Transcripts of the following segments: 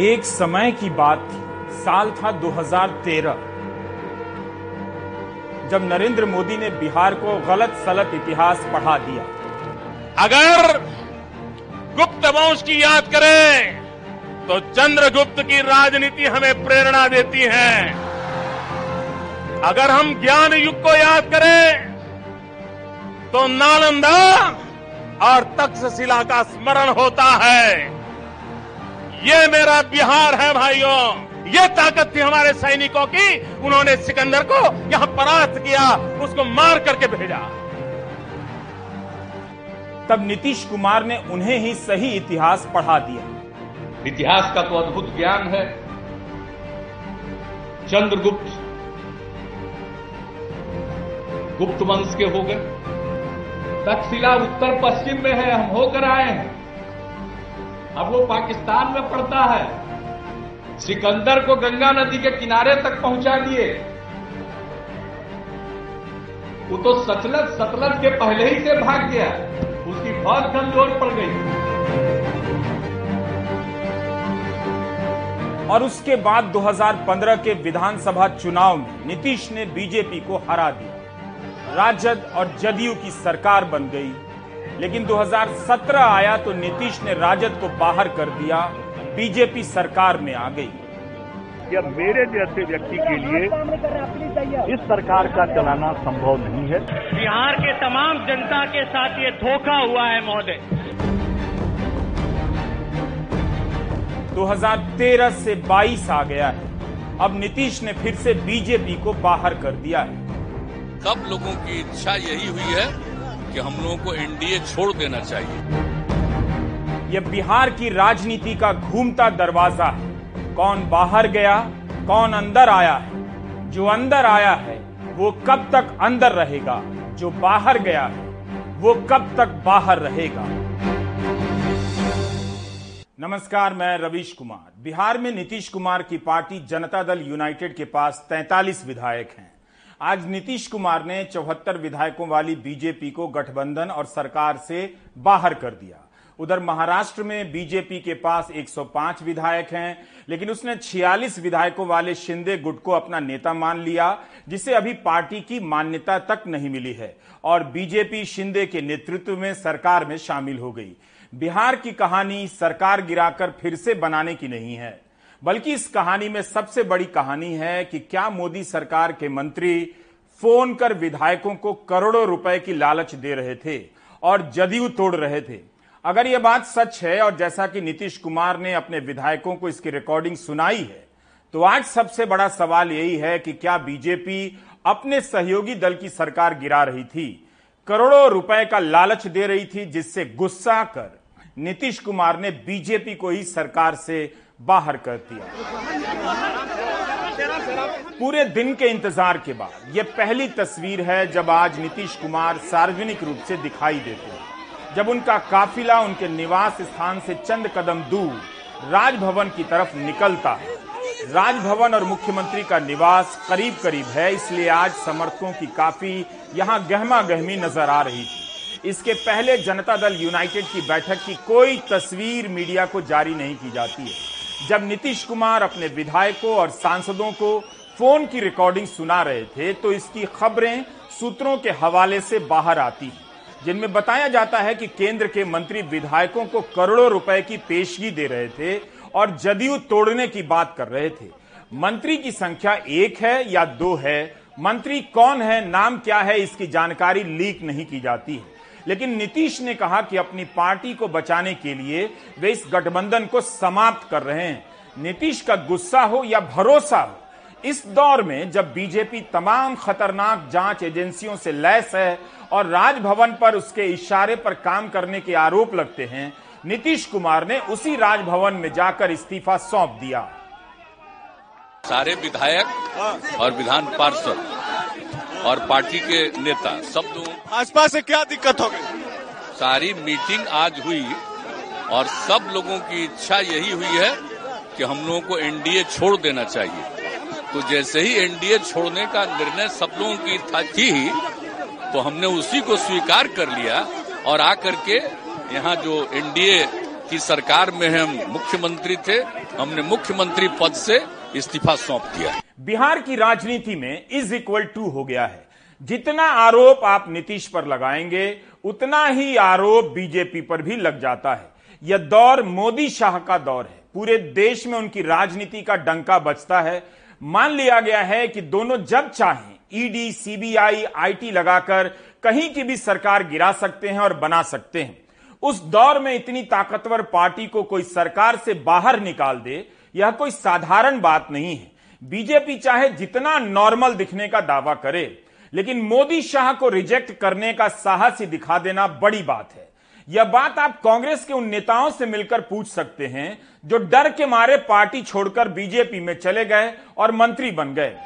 एक समय की बात थी। साल था 2013 जब नरेंद्र मोदी ने बिहार को गलत सलत इतिहास पढ़ा दिया। अगर गुप्त वंश की याद करें तो चंद्रगुप्त की राजनीति हमें प्रेरणा देती है। अगर हम ज्ञान युग को याद करें तो नालंदा और तक्षशिला का स्मरण होता है। ये मेरा बिहार है भाइयों। ये ताकत थी हमारे सैनिकों की। उन्होंने सिकंदर को यहाँ परास्त किया उसको मार करके भेजा। तब नीतीश कुमार ने उन्हें ही सही इतिहास पढ़ा दिया। इतिहास का तो अद्भुत ज्ञान है। चंद्रगुप्त गुप्त वंश के हो गए। तक्षशिला उत्तर पश्चिम में है हम होकर आए हैं। अब वो पाकिस्तान में पड़ता है। सिकंदर को गंगा नदी के किनारे तक पहुँचा दिए। वो तो सतलज सतलज के पहले ही से भाग गया। उसकी फौज कमज़ोर पड़ गई। और उसके बाद 2015 के विधानसभा चुनाव में नीतीश ने बीजेपी को हरा दिया। राजद और जदयू की सरकार बन गई। लेकिन 2017 आया तो नीतीश ने राजद को बाहर कर दिया बीजेपी सरकार में आ गई। या मेरे जैसे व्यक्ति के लिए इस सरकार का चलाना संभव नहीं है। बिहार के तमाम जनता के साथ ये धोखा हुआ है महोदय। 2013 से 22 आ गया है। अब नीतीश ने फिर से बीजेपी को बाहर कर दिया है। सब लोगों की इच्छा यही हुई है कि हम लोगों को एनडीए छोड़ देना चाहिए। यह बिहार की राजनीति का घूमता दरवाज़ा है। कौन बाहर गया, कौन अंदर आया है। जो अंदर आया है, वो कब तक अंदर रहेगा? जो बाहर गया है, वो कब तक बाहर रहेगा? नमस्कार, मैं रवीश कुमार। बिहार में नीतीश कुमार की पार्टी जनता दल यूनाइटेड के पास 43 विधायक हैं। आज नीतीश कुमार ने चौहत्तर विधायकों वाली बीजेपी को गठबंधन और सरकार से बाहर कर दिया। उधर महाराष्ट्र में बीजेपी के पास 105 विधायक हैं, लेकिन उसने 46 विधायकों वाले शिंदे गुट को अपना नेता मान लिया, जिसे अभी पार्टी की मान्यता तक नहीं मिली है, और बीजेपी शिंदे के नेतृत्व में सरकार में शामिल हो गई। बिहार की कहानी सरकार गिराकर फिर से बनाने की नहीं है। बल्कि इस कहानी में सबसे बड़ी कहानी है कि क्या मोदी सरकार के मंत्री फ़ोन कर विधायकों को करोड़ों रुपए की लालच दे रहे थे और जदयू तोड़ रहे थे। अगर यह बात सच है और जैसा कि नीतीश कुमार ने अपने विधायकों को इसकी रिकॉर्डिंग सुनाई है तो आज सबसे बड़ा सवाल यही है कि क्या बीजेपी अपने सहयोगी दल की सरकार गिरा रही थी? करोड़ों रुपए का लालच दे रही थी जिससे गुस्सा कर नीतीश कुमार ने बीजेपी को ही सरकार से बाहर कर दिया। पूरे दिन के इंतज़ार के बाद यह पहली तस्वीर है जब आज नीतीश कुमार सार्वजनिक रूप से दिखाई देते हैं। जब उनका काफिला उनके निवास स्थान से चंद कदम दूर, राजभवन की तरफ़ निकलता है। राजभवन और मुख्यमंत्री का निवास करीब करीब है, इसलिए आज समर्थकों की काफ़ी यहाँ गहमा गहमी नज़र आ रही थी। इसके पहले जनता दल यूनाइटेड की बैठक की कोई तस्वीर मीडिया को जारी नहीं की जाती है। जब नीतीश कुमार अपने विधायकों और सांसदों को फ़ोन की रिकॉर्डिंग सुना रहे थे तो इसकी खबरें सूत्रों के हवाले से बाहर आती जिनमें बताया जाता है कि केंद्र के मंत्री विधायकों को करोड़ों रुपए की पेशगी दे रहे थे और जदयू तोड़ने की बात कर रहे थे। मंत्री की संख्या एक है या दो है? मंत्री कौन है? नाम क्या है? इसकी जानकारी लीक नहीं की जाती है। लेकिन नीतीश ने कहा कि अपनी पार्टी को बचाने के लिए वे इस गठबंधन को समाप्त कर रहे हैं। नीतीश का गुस्सा हो या भरोसा हो, इस दौर में जब बीजेपी तमाम खतरनाक जाँच एजेंसियों से लैस है और राजभवन पर उसके इशारे पर काम करने के आरोप लगते हैं, नीतीश कुमार ने उसी राजभवन में जाकर इस्तीफा सौंप दिया। सारे विधायक और विधान पार्षद और पार्टी के नेता सब लोग। भाजपा से क्या दिक्कत हो गई? सारी मीटिंग आज हुई और सब लोगों की इच्छा यही हुई है कि हम लोगों को एनडीए छोड़ देना चाहिए। तो जैसे ही एनडीए छोड़ने का निर्णय सब लोगों की था थी तो हमने उसी को स्वीकार कर लिया और आकर के यहाँ जो एनडीए की सरकार में हम मुख्यमंत्री थे हमने मुख्यमंत्री पद से इस्तीफा सौंप दिया। बिहार की राजनीति में इज़ इक्वल टू हो गया है। जितना आरोप आप नीतीश पर लगाएँगे, उतना ही आरोप बीजेपी पर भी लग जाता है। यह दौर मोदी शाह का दौर है। पूरे देश में उनकी राजनीति का डंका बचता है। मान लिया गया है कि दोनों जब चाहें ईडी सीबीआई आईटी लगाकर कहीं की भी सरकार गिरा सकते हैं और बना सकते हैं। उस दौर में इतनी ताकतवर पार्टी को कोई सरकार से बाहर निकाल दे यह कोई साधारण बात नहीं है। बीजेपी चाहे जितना नॉर्मल दिखने का दावा करे, लेकिन मोदी शाह को रिजेक्ट करने का साहस ही दिखा देना बड़ी बात है। यह बात आप कांग्रेस के उन नेताओं से मिलकर पूछ सकते हैं, जो डर के मारे पार्टी छोड़कर बीजेपी में चले गए और मंत्री बन गए।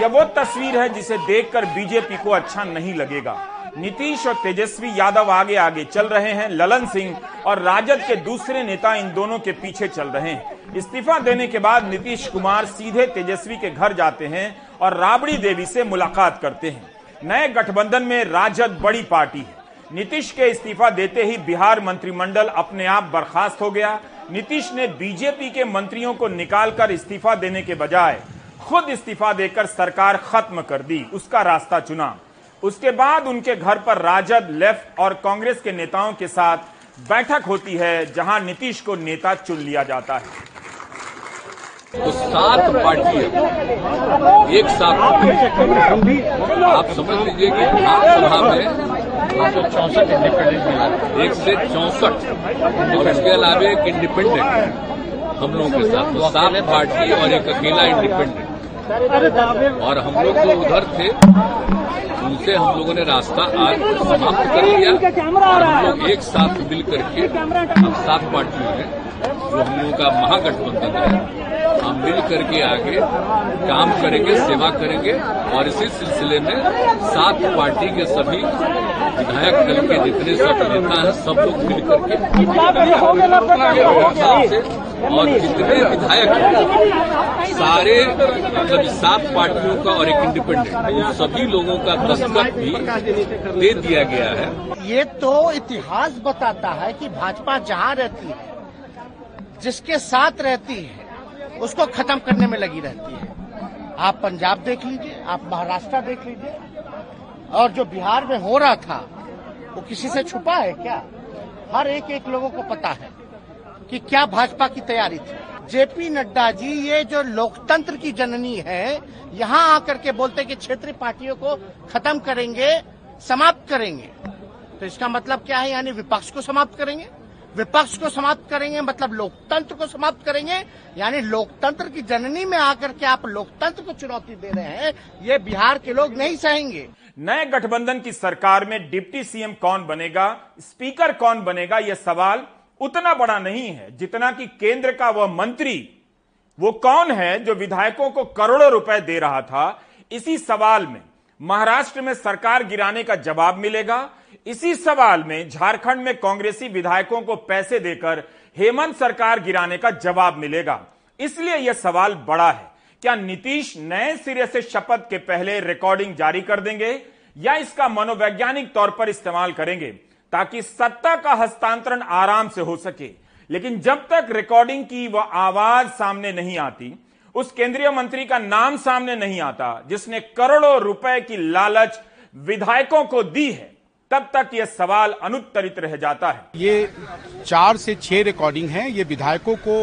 यह वो तस्वीर है जिसे देखकर बीजेपी को अच्छा नहीं लगेगा। नीतीश और तेजस्वी यादव आगे आगे चल रहे हैं, ललन सिंह और राजद के दूसरे नेता इन दोनों के पीछे चल रहे हैं। इस्तीफा देने के बाद नीतीश कुमार सीधे तेजस्वी के घर जाते हैं और राबड़ी देवी से मुलाकात करते हैं। नए गठबंधन में राजद बड़ी पार्टी है। नीतीश के इस्तीफा देते ही बिहार मंत्रिमंडल अपने आप बर्खास्त हो गया। नीतीश ने बीजेपी के मंत्रियों को निकालकर इस्तीफा देने के बजाय खुद इस्तीफा देकर सरकार खत्म कर दी, उसका रास्ता चुना। उसके बाद उनके घर पर राजद लेफ़्ट और कांग्रेस के नेताओं के साथ बैठक होती है जहाँ नीतीश को नेता चुन लिया जाता है। तो सात पार्टियाँ एक साथ आप समझ लीजिए कि विधानसभा में चौसठ इंडिपेंडेंट मिला एक से चौसठ। और इसके अलावा एक इंडिपेंडेंट हम लोगों के साथ। तो सात पार्टी और एक अकेला इंडिपेंडेंट और हम लोग जो उधर थे। उनसे हम लोगों ने रास्ता आज समाप्त कर दिया। और हम लोग एक साथ मिल करके हम सात पार्टियों हैं जो हम लोगों का महागठबंधन है हम मिल करके आगे काम करेंगे, सेवा करेंगे और इसी सिलसिले में सात पार्टी के सभी विधायक दल के जितने सब नेता हैं, सब लोग मिल करके और जितने विधायक सारे मतलब सात पार्टियों का और एक इंडिपेंडेंट सभी लोगों का दस्तखत भी दे दिया गया है। ये तो इतिहास बताता है कि भाजपा जहाँ रहती है, जिसके साथ रहती है उसको खत्म करने में लगी रहती है। आप पंजाब देख लीजिए, आप महाराष्ट्र देख लीजिए। और जो बिहार में हो रहा था, वो किसी से छुपा है क्या? हर एक एक लोगों को पता है कि क्या भाजपा की तैयारी थी। जेपी नड्डा जी, ये जो लोकतंत्र की जननी है, यहाँ आकर के बोलते कि क्षेत्रीय पार्टियों को खत्म करेंगे, समाप्त करेंगे। तो इसका मतलब क्या है? यानी विपक्ष को समाप्त करेंगे? विपक्ष को समाप्त करेंगे मतलब लोकतंत्र को समाप्त करेंगे, यानी लोकतंत्र की जननी में आकर के आप लोकतंत्र को चुनौती दे रहे हैं, ये बिहार के लोग नहीं सहेंगे नए गठबंधन की सरकार में डिप्टी सीएम कौन बनेगा, स्पीकर कौन बनेगा यह सवाल उतना बड़ा नहीं है, जितना कि केंद्र का वह मंत्री, वो कौन है जो विधायकों को करोड़ों रुपए दे रहा था, इसी सवाल में महाराष्ट्र में सरकार गिराने का जवाब मिलेगा इसी सवाल में झारखंड में कांग्रेसी विधायकों को पैसे देकर हेमंत सरकार गिराने का जवाब मिलेगा। इसलिए यह सवाल बड़ा है। क्या नीतीश नए सिरे से शपथ के पहले रिकॉर्डिंग जारी कर देंगे या इसका मनोवैज्ञानिक तौर पर इस्तेमाल करेंगे ताकि सत्ता का हस्तांतरण आराम से हो सके? लेकिन जब तक रिकॉर्डिंग की वह आवाज़ सामने नहीं आती, उस केंद्रीय मंत्री का नाम सामने नहीं आता, जिसने करोड़ों रुपए की लालच विधायकों को दी है तब तक यह सवाल अनुत्तरित रह जाता है। ये चार से छह रिकॉर्डिंग है। ये विधायकों को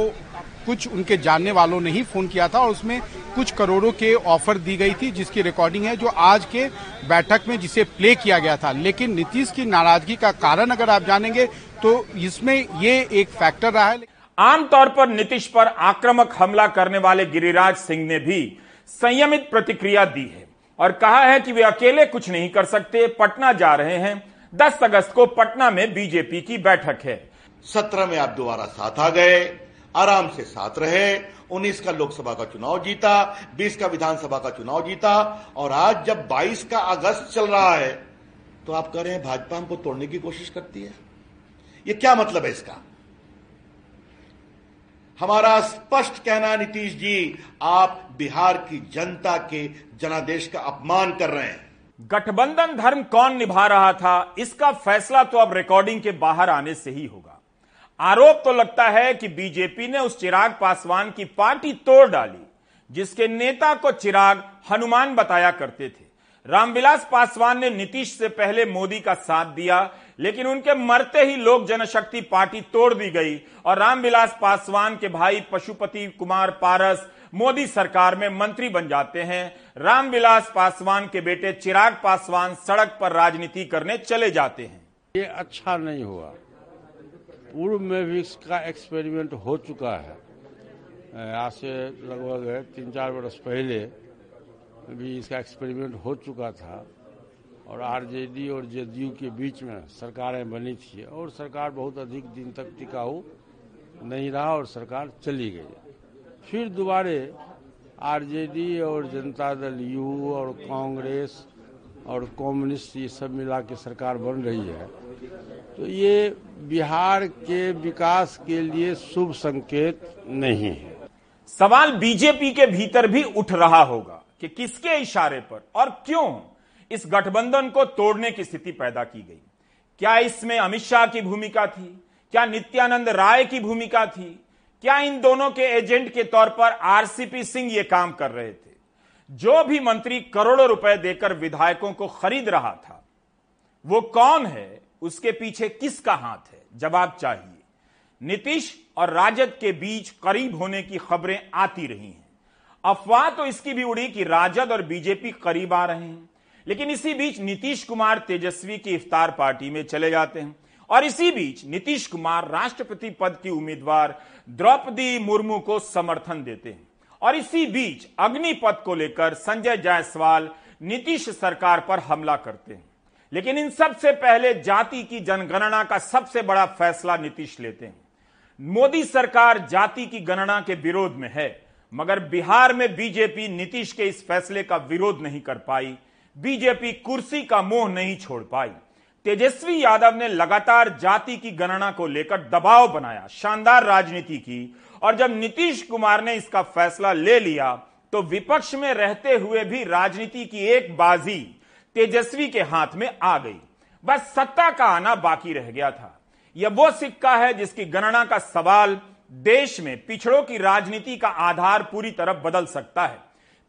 कुछ उनके जानने वालों ने ही फ़ोन किया था और उसमें कुछ करोड़ों के ऑफ़र दी गई थी जिसकी रिकॉर्डिंग है जो आज के बैठक में जिसे प्ले किया गया था। लेकिन नीतीश की नाराज़गी का कारण अगर आप जानेंगे तो इसमें ये एक फैक्टर रहा है। आमतौर पर नीतीश पर आक्रामक हमला करने वाले गिरिराज सिंह ने भी संयमित प्रतिक्रिया दी है। और कहा है कि वे अकेले कुछ नहीं कर सकते, पटना जा रहे हैं। 10 अगस्त को पटना में बीजेपी की बैठक है। सत्रह में आप दोबारा साथ आ गए, आराम से साथ रहे 19 का लोकसभा का चुनाव जीता 20 का विधानसभा का चुनाव जीता, और आज जब 22 का अगस्त चल रहा है तो आप कह रहे हैं भाजपा हमको तोड़ने की कोशिश करती है? ये क्या मतलब है इसका? हमारा स्पष्ट कहना, नीतीश जी, आप बिहार की जनता के जनादेश का अपमान कर रहे हैं। गठबंधन धर्म कौन निभा रहा था, इसका फैसला तो अब रिकॉर्डिंग के बाहर आने से ही होगा। आरोप तो लगता है कि बीजेपी ने उस चिराग पासवान की पार्टी तोड़ डाली, जिसके नेता को चिराग हनुमान बताया करते थे। रामविलास पासवान ने नीतीश से पहले मोदी का साथ दिया लेकिन उनके मरते ही लोक जनशक्ति पार्टी तोड़ दी गई और रामविलास पासवान के भाई पशुपति कुमार पारस मोदी सरकार में मंत्री बन जाते हैं। रामविलास पासवान के बेटे चिराग पासवान सड़क पर राजनीति करने चले जाते हैं। ये अच्छा नहीं हुआ। पूर्व में भी इसका एक्सपेरिमेंट हो चुका है। आज से लगभग तीन चार वर्ष पहले भी इसका एक्सपेरिमेंट हो चुका था। और आरजेडी और जेडीयू के बीच में सरकारें बनी थी और सरकार बहुत अधिक दिन तक टिकाऊ नहीं रहा और सरकार चली गई फिर दोबारे आरजेडी और जनता दल यू और कांग्रेस और कम्युनिस्ट ये सब मिला के सरकार बन रही है। तो ये बिहार के विकास के लिए शुभ संकेत नहीं है। सवाल बीजेपी के भीतर भी उठ रहा होगा कि किसके इशारे पर और क्यों? इस गठबंधन को तोड़ने की स्थिति पैदा की गई। क्या इसमें अमित शाह की भूमिका थी? क्या नित्यानंद राय की भूमिका थी? क्या इन दोनों के एजेंट के तौर पर आरसीपी सिंह ये काम कर रहे थे? जो भी मंत्री करोड़ों रुपए देकर विधायकों को खरीद रहा था, वो कौन है? उसके पीछे किसका हाथ है? जवाब चाहिए। नीतीश और राजद के बीच करीब होने की खबरें आती रही हैं। अफवाह तो इसकी भी उड़ी कि राजद और बीजेपी करीब आ रहे हैं। लेकिन इसी बीच नीतीश कुमार तेजस्वी की इफ्तार पार्टी में चले जाते हैं। और इसी बीच नीतीश कुमार राष्ट्रपति पद की उम्मीदवार द्रौपदी मुर्मू को समर्थन देते हैं। और इसी बीच अग्निपथ को लेकर संजय जायसवाल नीतीश सरकार पर हमला करते हैं। लेकिन इन सबसे पहले जाति की जनगणना का सबसे बड़ा फैसला नीतीश लेते हैं। मोदी सरकार जाति की गणना के विरोध में है, मगर बिहार में बीजेपी नीतीश के इस फैसले का विरोध नहीं कर पाई। बीजेपी कुर्सी का मोह नहीं छोड़ पाई। तेजस्वी यादव ने लगातार जाति की गणना को लेकर दबाव बनाया, शानदार राजनीति की, और जब नीतीश कुमार ने इसका फैसला ले लिया तो विपक्ष में रहते हुए भी राजनीति की एक बाजी तेजस्वी के हाथ में आ गई। बस सत्ता का आना बाकी रह गया था। यह वो सिक्का है जिसकी गणना का सवाल देश में पिछड़ों की राजनीति का आधार पूरी तरह बदल सकता है।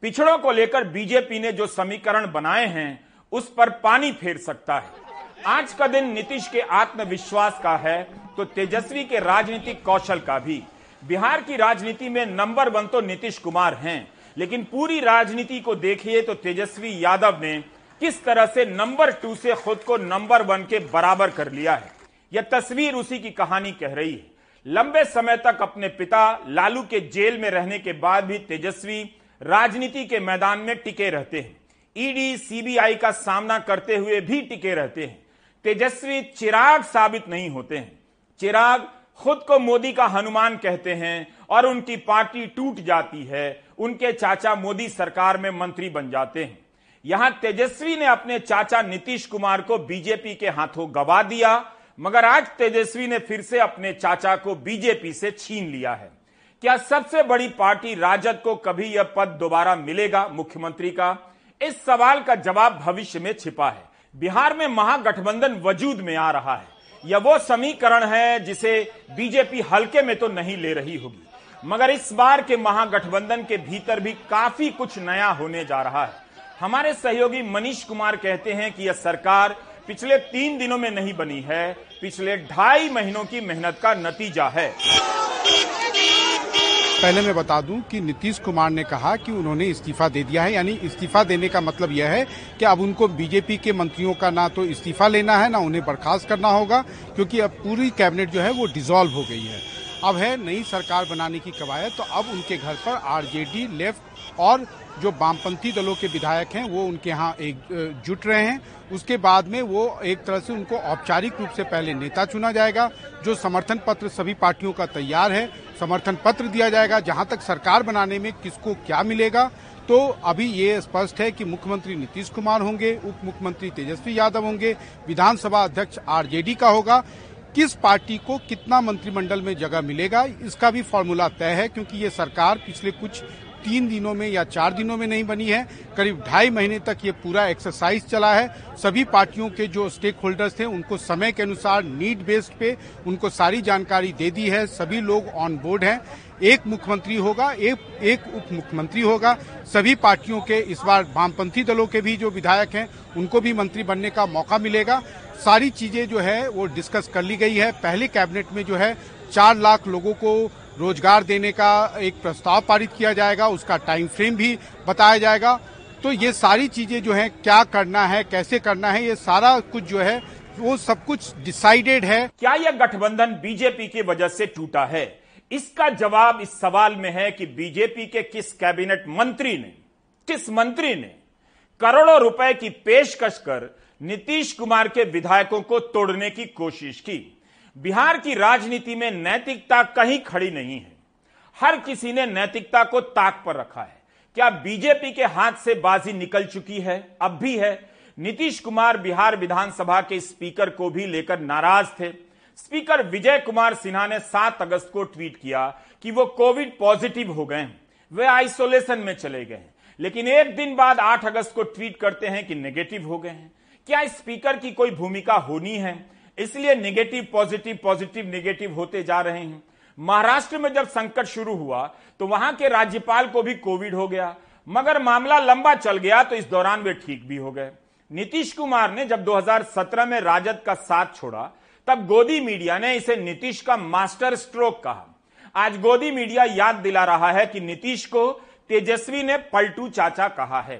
पिछड़ों को लेकर बीजेपी ने जो समीकरण बनाए हैं, उस पर पानी फेर सकता है। आज का दिन नीतीश के आत्मविश्वास का है तो तेजस्वी के राजनीतिक कौशल का भी। बिहार की राजनीति में नंबर वन तो नीतीश कुमार हैं, लेकिन पूरी राजनीति को देखिए तो तेजस्वी यादव ने किस तरह से नंबर टू से खुद को नंबर वन के बराबर कर लिया है। यह तस्वीर उसी की कहानी कह रही है। लंबे समय तक अपने पिता लालू के जेल में रहने के बाद भी तेजस्वी राजनीति के मैदान में टिके रहते हैं। ईडी, सीबीआई का सामना करते हुए भी टिके रहते हैं। तेजस्वी चिराग साबित नहीं होते हैं। चिराग खुद को मोदी का हनुमान कहते हैं और उनकी पार्टी टूट जाती है। उनके चाचा मोदी सरकार में मंत्री बन जाते हैं। यहाँ तेजस्वी ने अपने चाचा नीतीश कुमार को बीजेपी के हाथों गवा दिया, मगर आज तेजस्वी ने फिर से अपने चाचा को बीजेपी से छीन लिया है। क्या सबसे बड़ी पार्टी राजद को कभी यह पद दोबारा मिलेगा मुख्यमंत्री का? इस सवाल का जवाब भविष्य में छिपा है। बिहार में महागठबंधन वजूद में आ रहा है। यह वो समीकरण है जिसे बीजेपी हल्के में तो नहीं ले रही होगी। मगर इस बार के महागठबंधन के भीतर भी काफ़ी कुछ नया होने जा रहा है। हमारे सहयोगी मनीष कुमार कहते हैं कि यह सरकार पिछले तीन दिनों में नहीं बनी है। पिछले ढाई महीनों की मेहनत का नतीजा है। पहले मैं बता दूँ कि नीतीश कुमार ने कहा कि उन्होंने इस्तीफा दे दिया है, यानी इस्तीफा देने का मतलब यह है कि अब उनको बीजेपी के मंत्रियों का ना तो इस्तीफा लेना है, ना उन्हें बर्खास्त करना होगा, क्योंकि अब पूरी कैबिनेट जो है वो डिसॉल्व हो गई है। अब है नई सरकार बनाने की कवायद तो अब उनके घर पर आरजेडी, लेफ़्ट और जो वामपंथी दलों के विधायक हैं, वो उनके यहाँ एक जुट रहे हैं। उसके बाद में वो एक तरह से उनको औपचारिक रूप से पहले नेता चुना जाएगा, जो समर्थन पत्र सभी पार्टियों का तैयार है। समर्थन पत्र दिया जाएगा, जहाँ तक सरकार बनाने में किसको क्या मिलेगा। तो अभी ये स्पष्ट है कि मुख्यमंत्री नीतीश कुमार होंगे, उप मुख्यमंत्री तेजस्वी यादव होंगे, विधानसभा अध्यक्ष आरजेडी का होगा। किस पार्टी को कितना मंत्रिमंडल में जगह मिलेगा, इसका भी फॉर्मूला तय है, क्योंकि ये सरकार पिछले कुछ तीन दिनों में या चार दिनों में नहीं बनी है। करीब ढाई महीने तक ये पूरा एक्सरसाइज चला है। सभी पार्टियों के जो स्टेक होल्डर्स थे, उनको समय के अनुसार नीड बेस्ड पे उनको सारी जानकारी दे दी है। सभी लोग ऑन बोर्ड हैं। एक मुख्यमंत्री होगा, एक एक उप मुख्यमंत्री होगा। सभी पार्टियों के इस बार वामपंथी दलों के भी जो विधायक हैं, उनको भी मंत्री बनने का मौका मिलेगा। सारी चीज़ें जो है, वो डिस्कस कर ली गई है। पहले कैबिनेट में जो है, चार लाख लोगों को रोज़गार देने का एक प्रस्ताव पारित किया जाएगा, उसका टाइम फ्रेम भी बताया जाएगा। तो ये सारी चीज़ें जो है, क्या करना है, कैसे करना है, ये सारा कुछ जो है, वो सब कुछ डिसाइडेड है। क्या यह गठबंधन बीजेपी की वजह से टूटा है? इसका जवाब इस सवाल में है कि बीजेपी के किस कैबिनेट मंत्री ने, किस मंत्री ने करोड़ों रुपए की पेशकश कर नीतीश कुमार के विधायकों को तोड़ने की कोशिश की? बिहार की राजनीति में नैतिकता कहीं खड़ी नहीं है। हर किसी ने नैतिकता को ताक पर रखा है। क्या बीजेपी के हाथ से बाजी निकल चुकी है? अब भी है। नीतीश कुमार बिहार विधानसभा के स्पीकर को भी लेकर नाराज़ थे। स्पीकर विजय कुमार सिन्हा ने 7 अगस्त को ट्वीट किया कि वो कोविड पॉजिटिव हो गए वे आइसोलेशन में चले गए लेकिन एक दिन बाद 8 अगस्त को ट्वीट करते हैं कि नेगेटिव हो गए हैं। क्या स्पीकर की कोई भूमिका होनी है? इसलिए नेगेटिव पॉजिटिव पॉजिटिव नेगेटिव होते जा रहे हैं। महाराष्ट्र में जब संकट शुरू हुआ तो वहाँ के राज्यपाल को भी कोविड हो गया। मगर मामला लंबा चल गया तो इस दौरान वे ठीक भी हो गए। नीतीश कुमार ने जब 2017 में राजद का साथ छोड़ा, तब गोदी मीडिया ने इसे नीतीश का मास्टर स्ट्रोक कहा। आज गोदी मीडिया याद दिला रहा है कि नीतीश को तेजस्वी ने पलटू चाचा कहा है।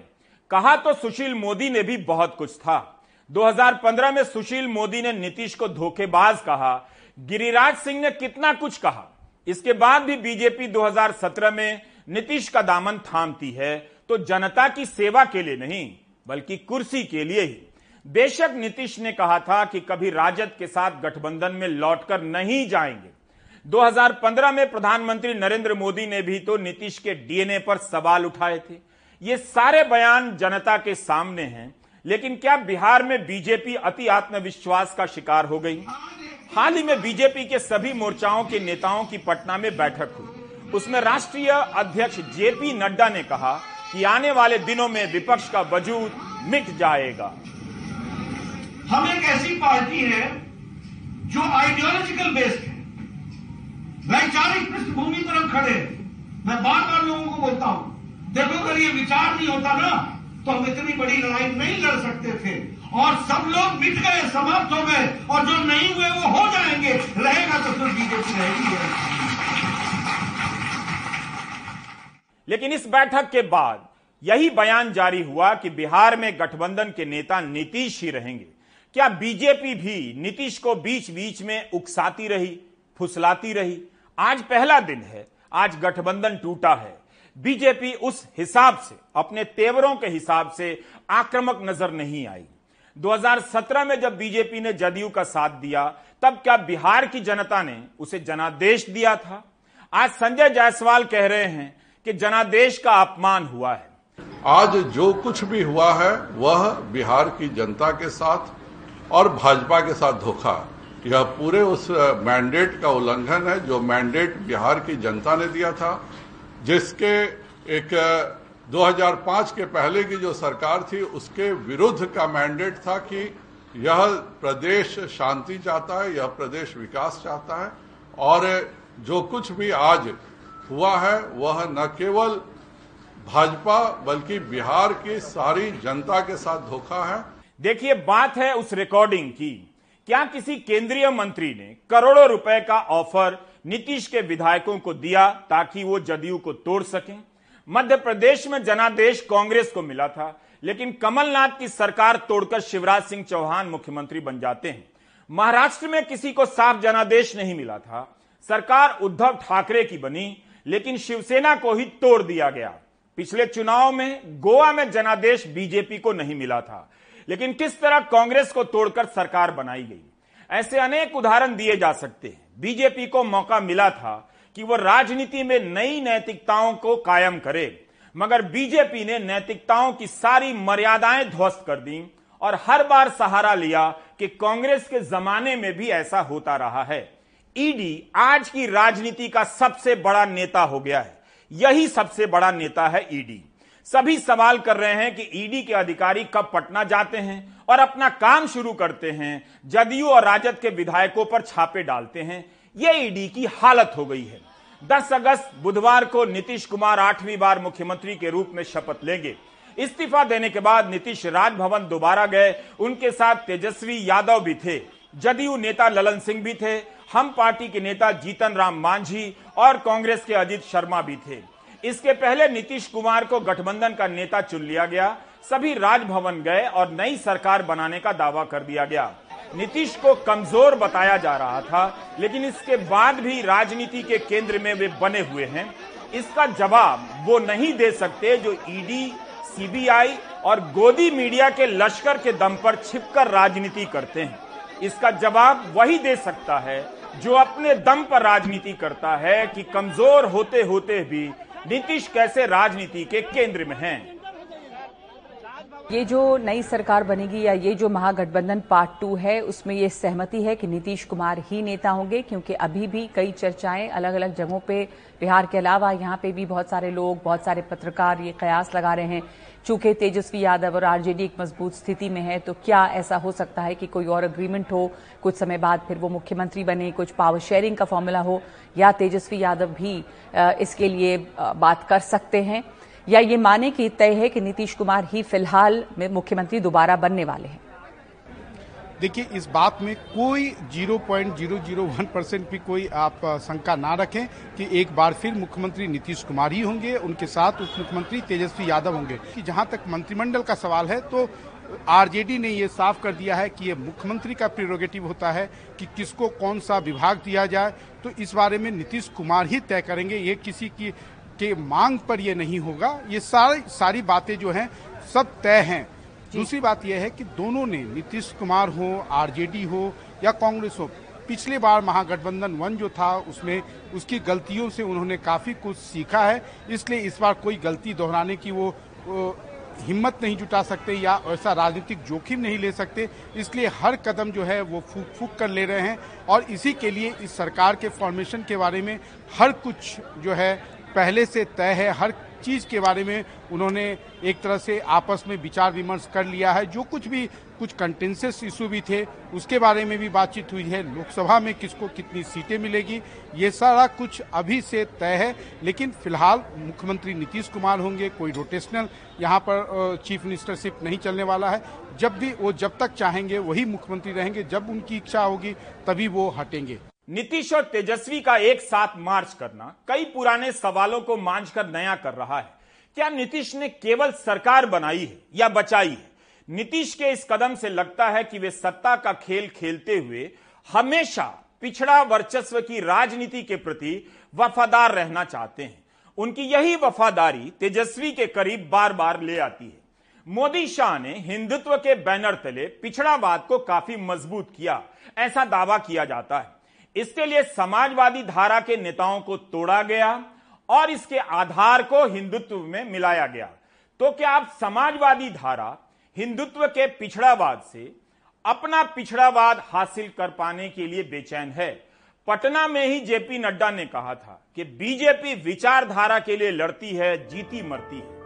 कहा तो सुशील मोदी ने भी बहुत कुछ था। 2015 में सुशील मोदी ने नीतीश को धोखेबाज कहा। गिरिराज सिंह ने कितना कुछ कहा। इसके बाद भी बीजेपी 2017 में नीतीश का दामन थामती है तो जनता की सेवा के लिए नहीं, बल्कि कुर्सी के लिए ही। बेशक नीतीश ने कहा था कि कभी राजद के साथ गठबंधन में लौटकर नहीं जाएँगे। 2015 में प्रधानमंत्री नरेंद्र मोदी ने भी तो नीतीश के डीएनए पर सवाल उठाए थे। ये सारे बयान जनता के सामने हैं लेकिन क्या बिहार में बीजेपी अति आत्मविश्वास का शिकार हो गई? हाल ही में बीजेपी के सभी मोर्चाओं के नेताओं की पटना में बैठक हुई। उसमें राष्ट्रीय अध्यक्ष जेपी नड्डा ने कहा कि आने वाले दिनों में विपक्ष का वजूद मिट जाएगा। हम एक ऐसी पार्टी है जो आइडियोलॉजिकल बेस्ड है। वैचारिक पृष्ठभूमि पर हम खड़े हैं। मैं बार बार लोगों को बोलता हूँ, देखो अगर ये विचार नहीं होता ना तो हम इतनी बड़ी लड़ाई नहीं लड़ सकते थे। और सब लोग मिट गए, समाप्त हो गए, और जो नहीं हुए वो हो जाएँगे। रहेगा तो फिर बीजेपी रहेगी लेकिन इस बैठक के बाद यही बयान जारी हुआ कि बिहार में गठबंधन के नेता नीतीश ही रहेंगे। क्या बीजेपी भी नीतीश को बीच बीच में उकसाती रही, फुसलाती रही? आज पहला दिन है, आज गठबंधन टूटा है। बीजेपी उस हिसाब से, अपने तेवरों के हिसाब से आक्रामक नज़र नहीं आई। 2017 में जब बीजेपी ने जदयू का साथ दिया, तब क्या बिहार की जनता ने उसे जनादेश दिया था? आज संजय जायसवाल कह रहे हैं कि जनादेश का अपमान हुआ है। आज जो कुछ भी हुआ है, वह बिहार की जनता के साथ और भाजपा के साथ धोखा। यह पूरे उस मैंडेट का उल्लंघन है, जो मैंडेट बिहार की जनता ने दिया था। जिसके एक 2005 के पहले की जो सरकार थी, उसके विरुद्ध का मैंडेट था कि यह प्रदेश शांति चाहता है, यह प्रदेश विकास चाहता है, और जो कुछ भी आज हुआ है, वह न केवल भाजपा बल्कि बिहार की सारी जनता के साथ धोखा है। देखिए, बात है उस रिकॉर्डिंग की। क्या किसी केंद्रीय मंत्री ने करोड़ों रुपए का ऑफ़र नीतीश के विधायकों को दिया ताकि वो जदयू को तोड़ सकें। मध्य प्रदेश में जनादेश कांग्रेस को मिला था, लेकिन कमलनाथ की सरकार तोड़कर शिवराज सिंह चौहान मुख्यमंत्री बन जाते हैं। महाराष्ट्र में किसी को साफ़ जनादेश नहीं मिला था। सरकार उद्धव ठाकरे की बनी, लेकिन शिवसेना को ही तोड़ दिया गया। पिछले चुनाव में गोवा में जनादेश बीजेपी को नहीं मिला था, लेकिन किस तरह कांग्रेस को तोड़कर सरकार बनाई गई? ऐसे अनेक उदाहरण दिए जा सकते हैं। बीजेपी को मौका मिला था कि वह राजनीति में नई नैतिकताओं को कायम करे, मगर बीजेपी ने नैतिकताओं की सारी मर्यादाएँ ध्वस्त कर दी और हर बार सहारा लिया कि कांग्रेस के जमाने में भी ऐसा होता रहा है। ईडी आज की राजनीति का सबसे बड़ा नेता हो गया है। यही सबसे बड़ा नेता है ईडी। सभी सवाल कर रहे हैं कि ईडी के अधिकारी कब पटना जाते हैं और अपना काम शुरू करते हैं, जदयू और राजद के विधायकों पर छापे डालते हैं। यह ईडी की हालत हो गई है। 10 अगस्त, बुधवार को नीतीश कुमार आठवीं बार मुख्यमंत्री के रूप में शपथ लेंगे। इस्तीफा देने के बाद नीतीश राजभवन दोबारा गए। उनके साथ तेजस्वी यादव भी थे। जदयू नेता ललन सिंह भी थे। हम पार्टी के नेता जीतन राम मांझी और कांग्रेस के अजीत शर्मा भी थे। इसके पहले नीतीश कुमार को गठबंधन का नेता चुन लिया गया। सभी राजभवन गए और नई सरकार बनाने का दावा कर दिया गया। नीतीश को कमज़ोर बताया जा रहा था, लेकिन इसके बाद भी राजनीति के केंद्र में वे बने हुए हैं। इसका जवाब वो नहीं दे सकते जो ईडी, सीबीआई और गोदी मीडिया के लश्कर के दम पर छिपकर राजनीति करते हैं। इसका जवाब वही दे सकता है जो अपने दम पर राजनीति करता है कि कमज़ोर होते होते भी नीतीश कैसे राजनीति के केंद्र में हैं। ये जो नई सरकार बनेगी या ये जो महागठबंधन पार्ट टू है, उसमें ये सहमति है कि नीतीश कुमार ही नेता होंगे, क्योंकि अभी भी कई चर्चाएँ अलग अलग जगहों पे, बिहार के अलावा यहाँ पे भी बहुत सारे लोग, बहुत सारे पत्रकार ये कयास लगा रहे हैं। चूँकि तेजस्वी यादव और आरजेडी एक मज़बूत स्थिति में है तो क्या ऐसा हो सकता है कि कोई और अग्रीमेंट हो? कुछ समय बाद फिर वो मुख्यमंत्री बने, कुछ पावर शेयरिंग का फॉर्मूला हो, या तेजस्वी यादव भी इसके लिए बात कर सकते हैं। या ये माने कि तय है कि नीतीश कुमार ही फ़िलहाल मुख्यमंत्री दोबारा बनने वाले हैं। देखिए, इस बात में कोई 0.001 परसेंट भी कोई आप शंका ना रखें कि एक बार फिर मुख्यमंत्री नीतीश कुमार ही होंगे, उनके साथ उप मुख्यमंत्री तेजस्वी यादव होंगे। कि जहाँ तक मंत्रिमंडल का सवाल है तो आरजेडी ने ये साफ़ कर दिया है कि ये मुख्यमंत्री का प्रिरोगेटिव होता है कि किसको कौन सा विभाग दिया जाए। तो इस बारे में नीतीश कुमार ही तय करेंगे। ये किसी की के मांग पर ये नहीं होगा। ये सारी सारी बातें जो हैं सब तय हैं। दूसरी बात यह है कि दोनों ने नीतीश कुमार हो आरजेडी हो या कांग्रेस हो पिछले बार महागठबंधन वन जो था उसमें उसकी गलतियों से उन्होंने काफ़ी कुछ सीखा है। इसलिए इस बार कोई गलती दोहराने की वो, वो हिम्मत नहीं जुटा सकते या ऐसा राजनीतिक जोखिम नहीं ले सकते। इसलिए हर कदम जो है वो फूक फूक कर ले रहे हैं। और इसी के लिए इस सरकार के फॉर्मेशन के बारे में हर कुछ जो है पहले से तय है हर चीज़ के बारे में। उन्होंने एक तरह से आपस में विचार विमर्श कर लिया है। जो कुछ भी, कुछ कंटेंसियस इशू भी थे, उसके बारे में भी बातचीत हुई है। लोकसभा में किसको कितनी सीटें मिलेगी, ये सारा कुछ अभी से तय है। लेकिन फ़िलहाल मुख्यमंत्री नीतीश कुमार होंगे, कोई रोटेशनल यहाँ पर चीफ मिनिस्टरशिप नहीं चलने वाला है। जब भी वो जब तक चाहेंगे, वही मुख्यमंत्री रहेंगे। जब उनकी इच्छा होगी, तभी वो हटेंगे। नीतीश और तेजस्वी का एक साथ मार्च करना कई पुराने सवालों को मांझ कर नया कर रहा है। क्या नीतीश ने केवल सरकार बनाई है या बचाई है? नीतीश के इस कदम से लगता है कि वे सत्ता का खेल खेलते हुए हमेशा पिछड़ा वर्चस्व की राजनीति के प्रति वफादार रहना चाहते हैं। उनकी यही वफादारी तेजस्वी के करीब बार बार ले आती है। मोदी शाह ने हिंदुत्व के बैनर तले पिछड़ावाद को काफ़ी मज़बूत किया। ऐसा दावा किया जाता है। इसके लिए समाजवादी धारा के नेताओं को तोड़ा गया और इसके आधार को हिंदुत्व में मिलाया गया। तो क्या आप समाजवादी धारा, हिंदुत्व के पिछड़ावाद से अपना पिछड़ावाद हासिल कर पाने के लिए बेचैन है? पटना में ही जेपी नड्डा ने कहा था कि बीजेपी विचारधारा के लिए लड़ती है, जीती मरती है।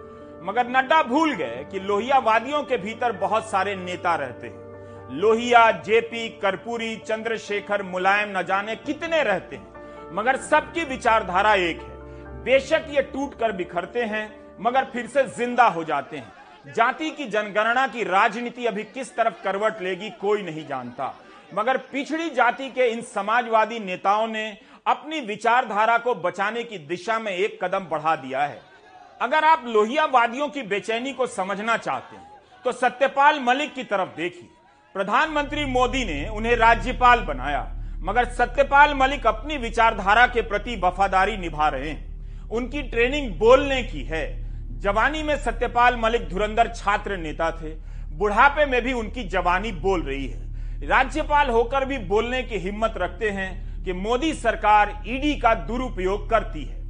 मगर नड्डा भूल गए कि लोहियावादियों के भीतर बहुत सारे नेता रहते हैं। लोहिया, जेपी, कर्पूरी, चंद्रशेखर, मुलायम न जाने कितने रहते हैं। मगर सबकी विचारधारा एक है। बेशक ये टूट कर बिखरते हैं, मगर फिर से ज़िंदा हो जाते हैं। जाति की जनगणना की राजनीति अभी किस तरफ़ करवट लेगी, कोई नहीं जानता। मगर पिछड़ी जाति के इन समाजवादी नेताओं ने अपनी विचारधारा को बचाने की दिशा में एक कदम बढ़ा दिया है। अगर आप लोहियावादियों की बेचैनी को समझना चाहते हैं तो सत्यपाल मलिक की तरफ़ देखिए। प्रधानमंत्री मोदी ने उन्हें राज्यपाल बनाया, मगर सत्यपाल मलिक अपनी विचारधारा के प्रति वफादारी निभा रहे हैं। उनकी ट्रेनिंग बोलने की है। जवानी में सत्यपाल मलिक धुरंधर छात्र नेता थे। बुढ़ापे में भी उनकी जवानी बोल रही है। राज्यपाल होकर भी बोलने की हिम्मत रखते हैं कि मोदी सरकार ईडी का दुरुपयोग करती है।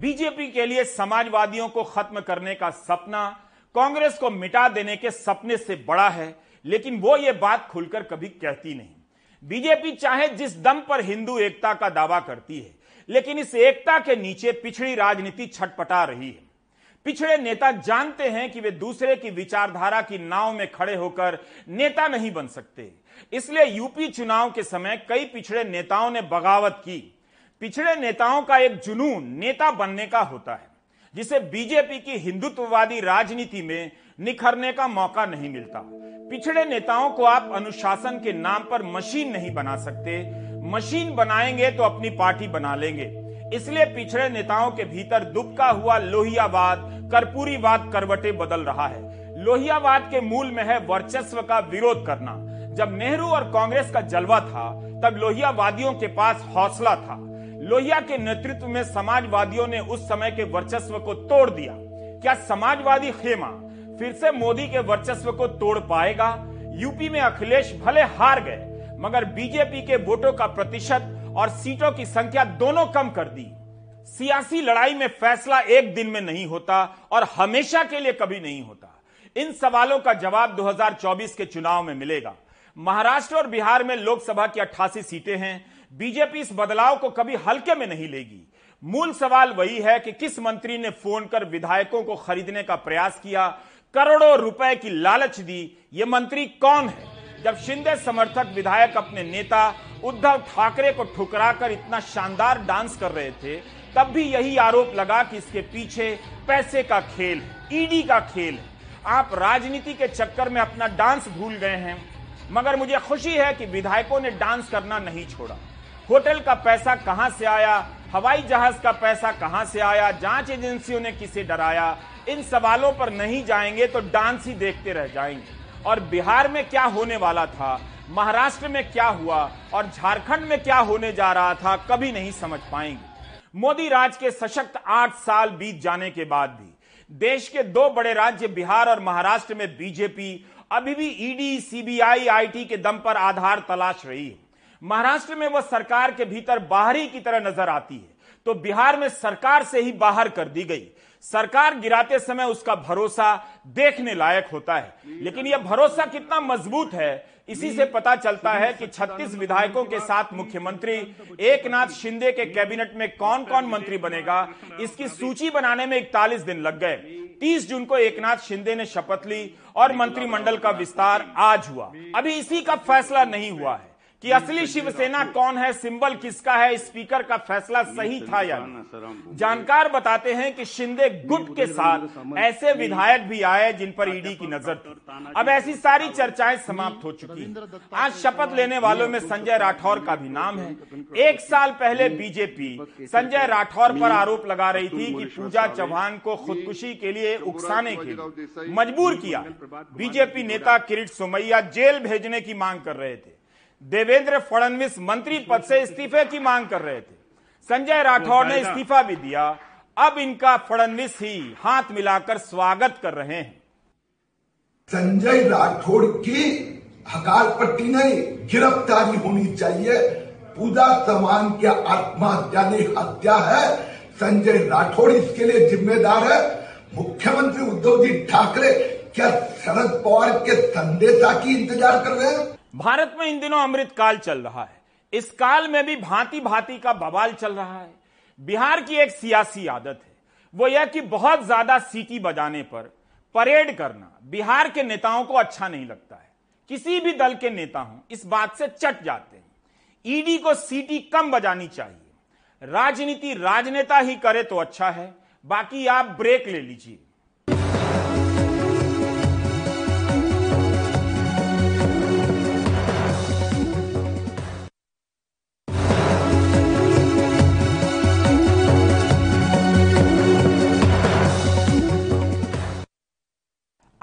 बीजेपी के लिए समाजवादियों को खत्म करने का सपना, कांग्रेस को मिटा देने के सपने से बड़ा है। लेकिन वो ये बात खुलकर कभी कहती नहीं। बीजेपी चाहे जिस दम पर हिंदू एकता का दावा करती है, लेकिन इस एकता के नीचे पिछड़ी राजनीति छटपटा रही है। पिछड़े नेता जानते हैं कि वे दूसरे की विचारधारा की नाव में खड़े होकर नेता नहीं बन सकते। इसलिए यूपी चुनाव के समय कई पिछड़े नेताओं ने बगावत की। पिछड़े नेताओं का एक जुनून नेता बनने का होता है, जिसे बीजेपी की हिंदुत्ववादी राजनीति में निखरने का मौका नहीं मिलता। पिछड़े नेताओं को आप अनुशासन के नाम पर मशीन नहीं बना सकते। मशीन बनाएँगे तो अपनी पार्टी बना लेंगे। इसलिए पिछड़े नेताओं के भीतर दुबका हुआ लोहियावाद, कर्पूरीवाद करवटे बदल रहा है। लोहियावाद के मूल में है वर्चस्व का विरोध करना। जब नेहरू और कांग्रेस का जलवा था, तब लोहियावादियों के पास हौसला था। लोहिया के नेतृत्व में समाजवादियों ने उस समय के वर्चस्व को तोड़ दिया। क्या समाजवादी खेमा फिर से मोदी के वर्चस्व को तोड़ पाएगा। यूपी में अखिलेश भले हार गए, मगर बीजेपी के वोटों का प्रतिशत और सीटों की संख्या दोनों कम कर दी। सियासी लड़ाई में फैसला एक दिन में नहीं होता और हमेशा के लिए कभी नहीं होता। इन सवालों का जवाब 2024 के चुनाव में मिलेगा। महाराष्ट्र और बिहार में लोकसभा की 88 सीटें हैं। बीजेपी इस बदलाव को कभी हल्के में नहीं लेगी। मूल सवाल वही है कि किस मंत्री ने फ़ोन कर विधायकों को खरीदने का प्रयास किया? करोड़ों रुपए की लालच दी ये मंत्री कौन है? जब शिंदे समर्थक विधायक अपने नेता उद्धव ठाकरे को ठुकराकर इतना शानदार डांस कर रहे थे, तब भी यही आरोप लगा कि इसके पीछे पैसे का खेल ईडी का खेल आप राजनीति के चक्कर में अपना डांस भूल गए हैं, मगर मुझे खुशी है कि विधायकों ने डांस करना नहीं छोड़ा। होटल का पैसा कहाँ से आया? हवाई जहाज़ का पैसा कहाँ से आया? जाँच एजेंसियों ने किसे डराया? इन सवालों पर नहीं जाएँगे तो डांस ही देखते रह जाएँगे। और बिहार में क्या होने वाला था, महाराष्ट्र में क्या हुआ और झारखंड में क्या होने जा रहा था, कभी नहीं समझ पाएँगे। मोदी राज के सशक्त आठ साल बीत जाने के बाद भी देश के दो बड़े राज्य बिहार और महाराष्ट्र में बीजेपी अभी भी ईडी, सीबीआई, आईटी के दम पर आधार तलाश रही है। महाराष्ट्र में वह सरकार के भीतर बाहरी की तरह नज़र आती है। तो बिहार में सरकार से ही बाहर कर दी गई। सरकार गिराते समय उसका भरोसा देखने लायक होता है। लेकिन यह भरोसा कितना मज़बूत है, इसी से पता चलता है कि 36 विधायकों के साथ मुख्यमंत्री एक नाथ शिंदे के कैबिनेट में कौन कौन मंत्री बनेगा, इसकी सूची बनाने में इकतालीस दिन लग गए। 30 जून को एकनाथ शिंदे ने शपथ ली और मंत्रिमंडल का विस्तार आज हुआ। अभी इसी का फैसला नहीं हुआ है। कि असली शिवसेना कौन है सिंबल किसका है स्पीकर का फैसला सही था या नहीं? जानकार बताते हैं कि शिंदे गुट के साथ ऐसे विधायक भी आए जिन पर ईडी की नज़र थी। अब ऐसी सारी चर्चाएँ समाप्त हो चुकी आज शपथ लेने वालों में संजय राठौर का भी नाम है। एक साल पहले बीजेपी संजय राठौर पर आरोप लगा रही थी कि पूजा चौहान को खुदकुशी के लिए उकसाने के लिए मजबूर किया। बीजेपी नेता किरीट सोमैया जेल भेजने की मांग कर रहे थे। देवेंद्र फडणवीस मंत्री पद से इस्तीफे की मांग कर रहे थे। संजय राठौर ने इस्तीफा भी दिया। अब इनका फडणवीस ही हाथ मिलाकर स्वागत कर रहे हैं। संजय राठौड़ की हकाल पट्टी नहीं गिरफ्तारी होनी चाहिए। पूजा चौहान की आत्महत्या नहीं हत्या है। संजय राठौड़ इसके लिए जिम्मेदार है। मुख्यमंत्री उद्धव जी ठाकरे क्या शरद पवार के संदेशा की इंतज़ार कर रहे हैं? भारत में इन दिनों अमृत काल चल रहा है। इस काल में भी भांति भांति का बवाल चल रहा है। बिहार की एक सियासी आदत है। वो यह कि बहुत ज़्यादा सीटी बजाने पर परेड करना बिहार के नेताओं को अच्छा नहीं लगता है। किसी भी दल के नेता हों, इस बात से चट जाते हैं। ईडी को सीटी कम बजानी चाहिए। राजनीति राजनेता ही करे तो अच्छा है। बाकी आप ब्रेक ले लीजिए।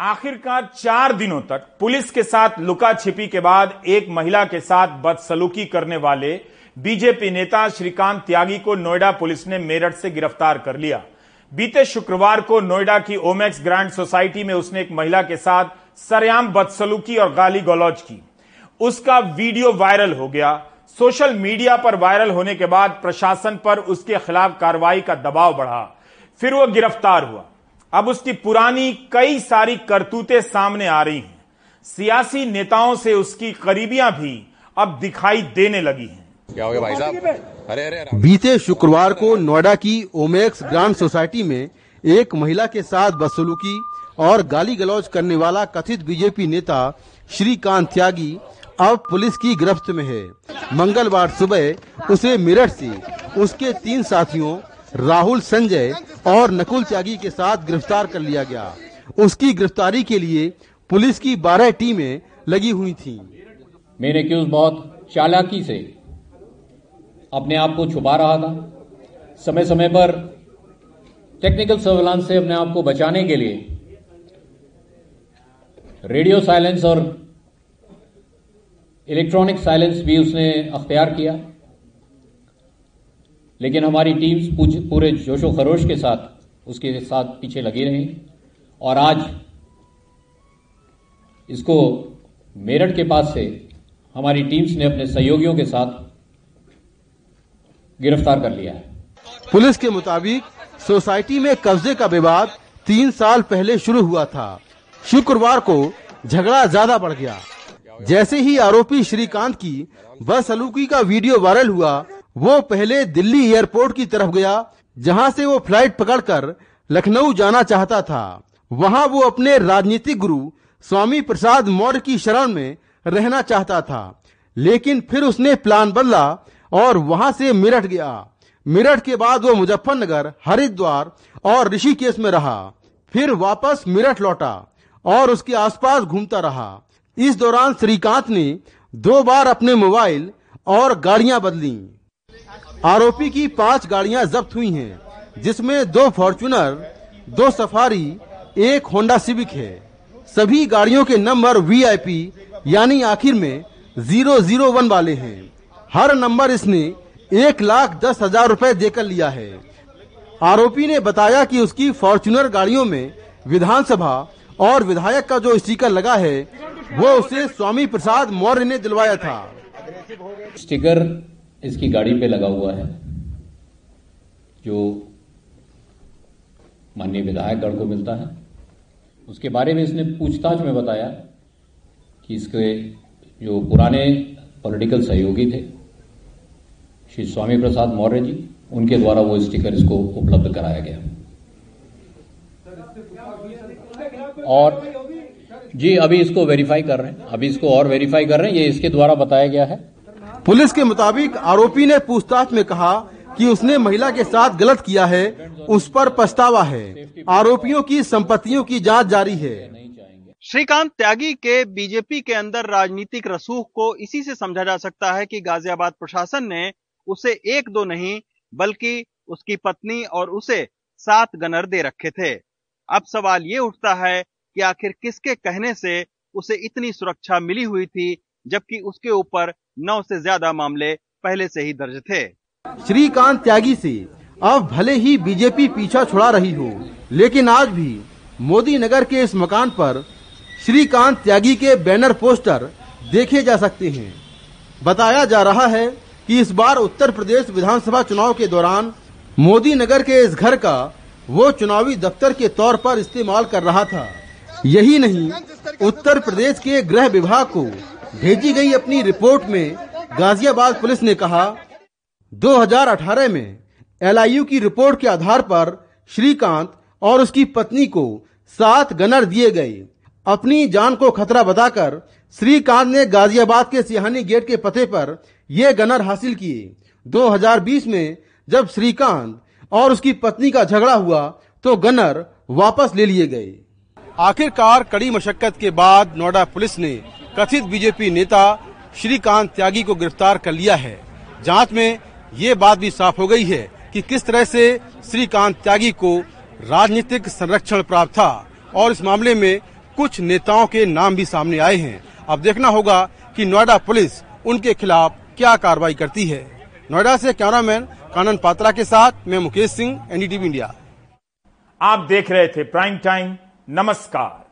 आखिरकार चार दिनों तक पुलिस के साथ लुका छिपी के बाद एक महिला के साथ बदसलूकी करने वाले बीजेपी नेता श्रीकांत त्यागी को नोएडा पुलिस ने मेरठ से गिरफ़्तार कर लिया। बीते शुक्रवार को नोएडा की ओमेक्स ग्रांड सोसाइटी में उसने एक महिला के साथ सरयाम बदसलूकी और गाली गलौज की। उसका वीडियो वायरल हो गया। सोशल मीडिया पर वायरल होने के बाद प्रशासन पर उसके खिलाफ कार्रवाई का दबाव बढ़ा। फिर वो गिरफ़्तार हुआ। अब उसकी पुरानी कई सारी करतूतें सामने आ रही हैं। सियासी नेताओं से उसकी करीबियाँ भी अब दिखाई देने लगी हैं। क्या हो गया भाई साहब? अरे अरे। बीते शुक्रवार को नोएडा की ओमेक्स ग्रांड सोसाइटी में एक महिला के साथ बदसलूकी और गाली गलौज करने वाला कथित बीजेपी नेता श्रीकांत त्यागी अब पुलिस की गिरफ्त में है। मंगलवार सुबह उसे मेरठ से उसके तीन साथियों राहुल संजय और नकुल त्यागी के साथ गिरफ़्तार कर लिया गया। उसकी गिरफ्तारी के लिए पुलिस की बारह टीमें लगी हुई थी। मेरे क्यूज बहुत चालाकी से अपने आप को छुपा रहा था। समय समय पर टेक्निकल सर्वेलांस से अपने आप को बचाने के लिए रेडियो साइलेंस और इलेक्ट्रॉनिक साइलेंस भी उसने अख्तियार किया। लेकिन हमारी टीम्स पूरे जोशो खरोश के साथ उसके साथ पीछे लगी रही। और आज इसको मेरठ के पास से हमारी टीम्स ने अपने सहयोगियों के साथ गिरफ़्तार कर लिया है। पुलिस के मुताबिक सोसाइटी में कब्जे का विवाद तीन साल पहले शुरू हुआ था। शुक्रवार को झगड़ा ज़्यादा बढ़ गया। जैसे ही आरोपी श्रीकांत की बस अलूकी का वीडियो वायरल हुआ वो पहले दिल्ली एयरपोर्ट की तरफ़ गया, जहाँ से वो फ़्लाइट पकड़कर लखनऊ जाना चाहता था। वहाँ वो अपने राजनीतिक गुरु स्वामी प्रसाद मौर्य की शरण में रहना चाहता था। लेकिन फिर उसने प्लान बदला और वहाँ से मेरठ गया। मेरठ के बाद वो मुजफ्फरनगर, हरिद्वार और ऋषिकेश में रहा। फिर वापस मेरठ लौटा और उसके आसपास घूमता रहा। इस दौरान श्रीकांत ने दो बार अपने मोबाइल और गाड़ियाँ बदली। आरोपी की पाँच गाड़ियाँ जब्त हुई हैं, जिसमें दो फॉर्चुनर दो सफारी, एक होंडा सिविक है। सभी गाड़ियों के नंबर वीआईपी यानी आखिर में ज़ीरो ज़ीरो वन वाले हैं। हर नंबर इसने एक लाख दस हज़ार रूपए देकर लिया है। आरोपी ने बताया कि उसकी फॉर्चुनर गाड़ियों में विधानसभा और विधायक का जो स्टिकर लगा है, वो उसे स्वामी प्रसाद मौर्य ने दिलवाया था। स्टिकर इसकी गाड़ी पे लगा हुआ है, जो माननीय विधायकगढ़ को मिलता है। उसके बारे में इसने पूछताछ में बताया कि इसके जो पुराने पॉलिटिकल सहयोगी थे, श्री स्वामी प्रसाद मौर्य जी, उनके द्वारा वो स्टिकर इसको उपलब्ध कराया गया। और जी, अभी इसको वेरीफाई कर रहे हैं। अभी इसको और वेरीफाई कर रहे हैं। ये इसके द्वारा बताया गया है। पुलिस के मुताबिक आरोपी ने पूछताछ में कहा कि उसने महिला के साथ गलत किया है, उस पर पछतावा है। आरोपियों की संपत्तियों की जाँच जारी है। श्रीकांत त्यागी के बीजेपी के अंदर राजनीतिक रसूख को इसी से समझा जा सकता है कि गाजियाबाद प्रशासन ने उसे एक दो नहीं, बल्कि उसकी पत्नी और उसे सात गनर दे रखे थे। अब सवाल ये उठता है कि आखिर किसके कहने से उसे इतनी सुरक्षा मिली हुई थी जबकि उसके ऊपर नौ से ज़्यादा मामले पहले से ही दर्ज थे। श्रीकांत त्यागी से, अब भले ही बीजेपी पीछा छुड़ा रही हो, लेकिन आज भी मोदी नगर के इस मकान पर श्रीकांत त्यागी के बैनर पोस्टर देखे जा सकते हैं। बताया जा रहा है कि इस बार उत्तर प्रदेश विधानसभा चुनाव के दौरान मोदी नगर के इस घर का वो चुनावी दफ्तर के तौर पर इस्तेमाल कर रहा था। यही नहीं, उत्तर प्रदेश के गृह विभाग को भेजी गई अपनी रिपोर्ट में गाजियाबाद पुलिस ने कहा 2018 में एलआईयू की रिपोर्ट के आधार पर श्रीकांत और उसकी पत्नी को सात गनर दिए गए। अपनी जान को खतरा बताकर श्रीकांत ने गाजियाबाद के सिहानी गेट के पते पर ये गनर हासिल किए। 2020 में जब श्रीकांत और उसकी पत्नी का झगड़ा हुआ तो गनर वापस ले लिए गए। आखिरकार कड़ी मशक्कत के बाद नोएडा पुलिस ने कथित बीजेपी नेता श्रीकांत त्यागी को गिरफ़्तार कर लिया है। जाँच में ये बात भी साफ़ हो गई है कि किस तरह से श्रीकांत त्यागी को राजनीतिक संरक्षण प्राप्त था और इस मामले में कुछ नेताओं के नाम भी सामने आए हैं। अब देखना होगा कि नोएडा पुलिस उनके खिलाफ क्या कार्रवाई करती है। नोएडा से कैमरामैन कानन पात्रा के साथ मैं मुकेश सिंह, एनडीटीवी इंडिया। आप देख रहे थे प्राइम टाइम, नमस्कार।